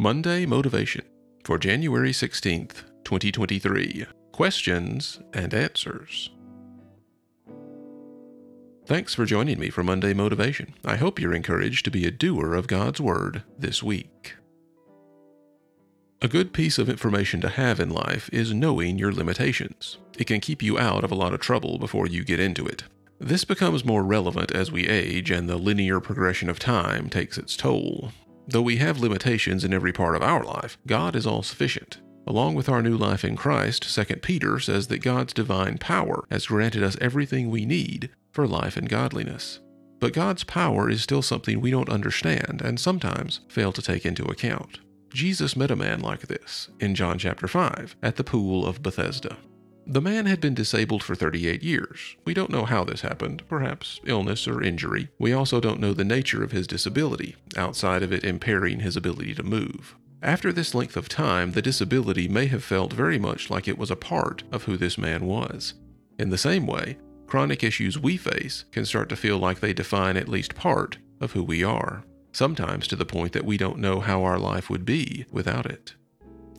Monday Motivation for January 16th, 2023. Questions and Answers. Thanks for joining me for Monday Motivation. I hope you're encouraged to be a doer of God's Word this week. A good piece of information to have in life is knowing your limitations. It can keep you out of a lot of trouble before you get into it. This becomes more relevant as we age and the linear progression of time takes its toll. Though we have limitations in every part of our life, God is all sufficient. Along with our new life in Christ, 2 Peter says that God's divine power has granted us everything we need for life and godliness. But God's power is still something we don't understand and sometimes fail to take into account. Jesus met a man like this in John chapter 5 at the pool of Bethesda. The man had been disabled for 38 years. We don't know how this happened, perhaps illness or injury. We also don't know the nature of his disability, outside of it impairing his ability to move. After this length of time, the disability may have felt very much like it was a part of who this man was. In the same way, chronic issues we face can start to feel like they define at least part of who we are, sometimes to the point that we don't know how our life would be without it.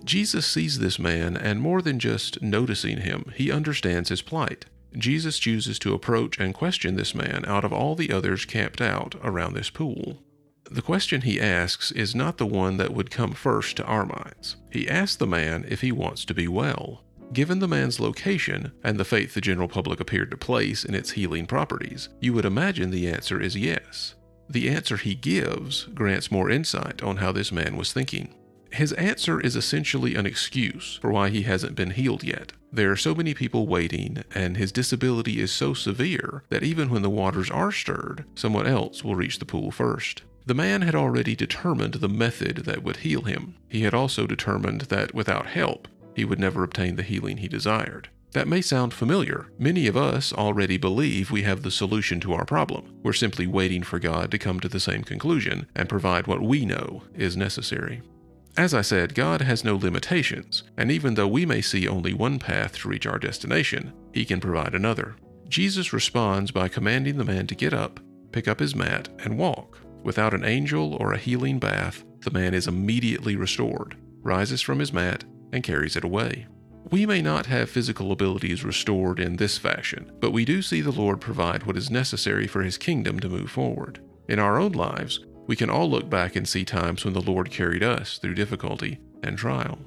Jesus sees this man, and more than just noticing him, he understands his plight. Jesus chooses to approach and question this man out of all the others camped out around this pool. The question he asks is not the one that would come first to our minds. He asks the man if he wants to be well. Given the man's location and the faith the general public appeared to place in its healing properties, you would imagine the answer is yes. The answer he gives grants more insight on how this man was thinking. His answer is essentially an excuse for why he hasn't been healed yet. There are so many people waiting, and his disability is so severe that even when the waters are stirred, someone else will reach the pool first. The man had already determined the method that would heal him. He had also determined that without help, he would never obtain the healing he desired. That may sound familiar. Many of us already believe we have the solution to our problem. We're simply waiting for God to come to the same conclusion and provide what we know is necessary. As I said, God has no limitations, and even though we may see only one path to reach our destination, He can provide another. Jesus responds by commanding the man to get up, pick up his mat, and walk. Without an angel or a healing bath, the man is immediately restored, rises from his mat, and carries it away. We may not have physical abilities restored in this fashion, but we do see the Lord provide what is necessary for His kingdom to move forward. In our own lives, we can all look back and see times when the Lord carried us through difficulty and trial.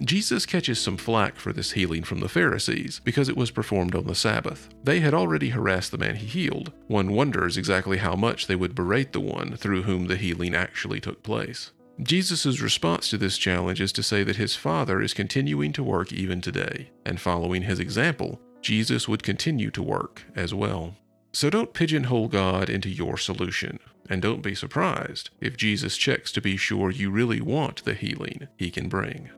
Jesus catches some flack for this healing from the Pharisees because it was performed on the Sabbath. They had already harassed the man he healed. One wonders exactly how much they would berate the one through whom the healing actually took place. Jesus' response to this challenge is to say that his Father is continuing to work even today, and following his example, Jesus would continue to work as well. So don't pigeonhole God into your solution. And don't be surprised if Jesus checks to be sure you really want the healing he can bring.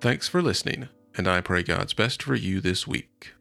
Thanks for listening, and I pray God's best for you this week.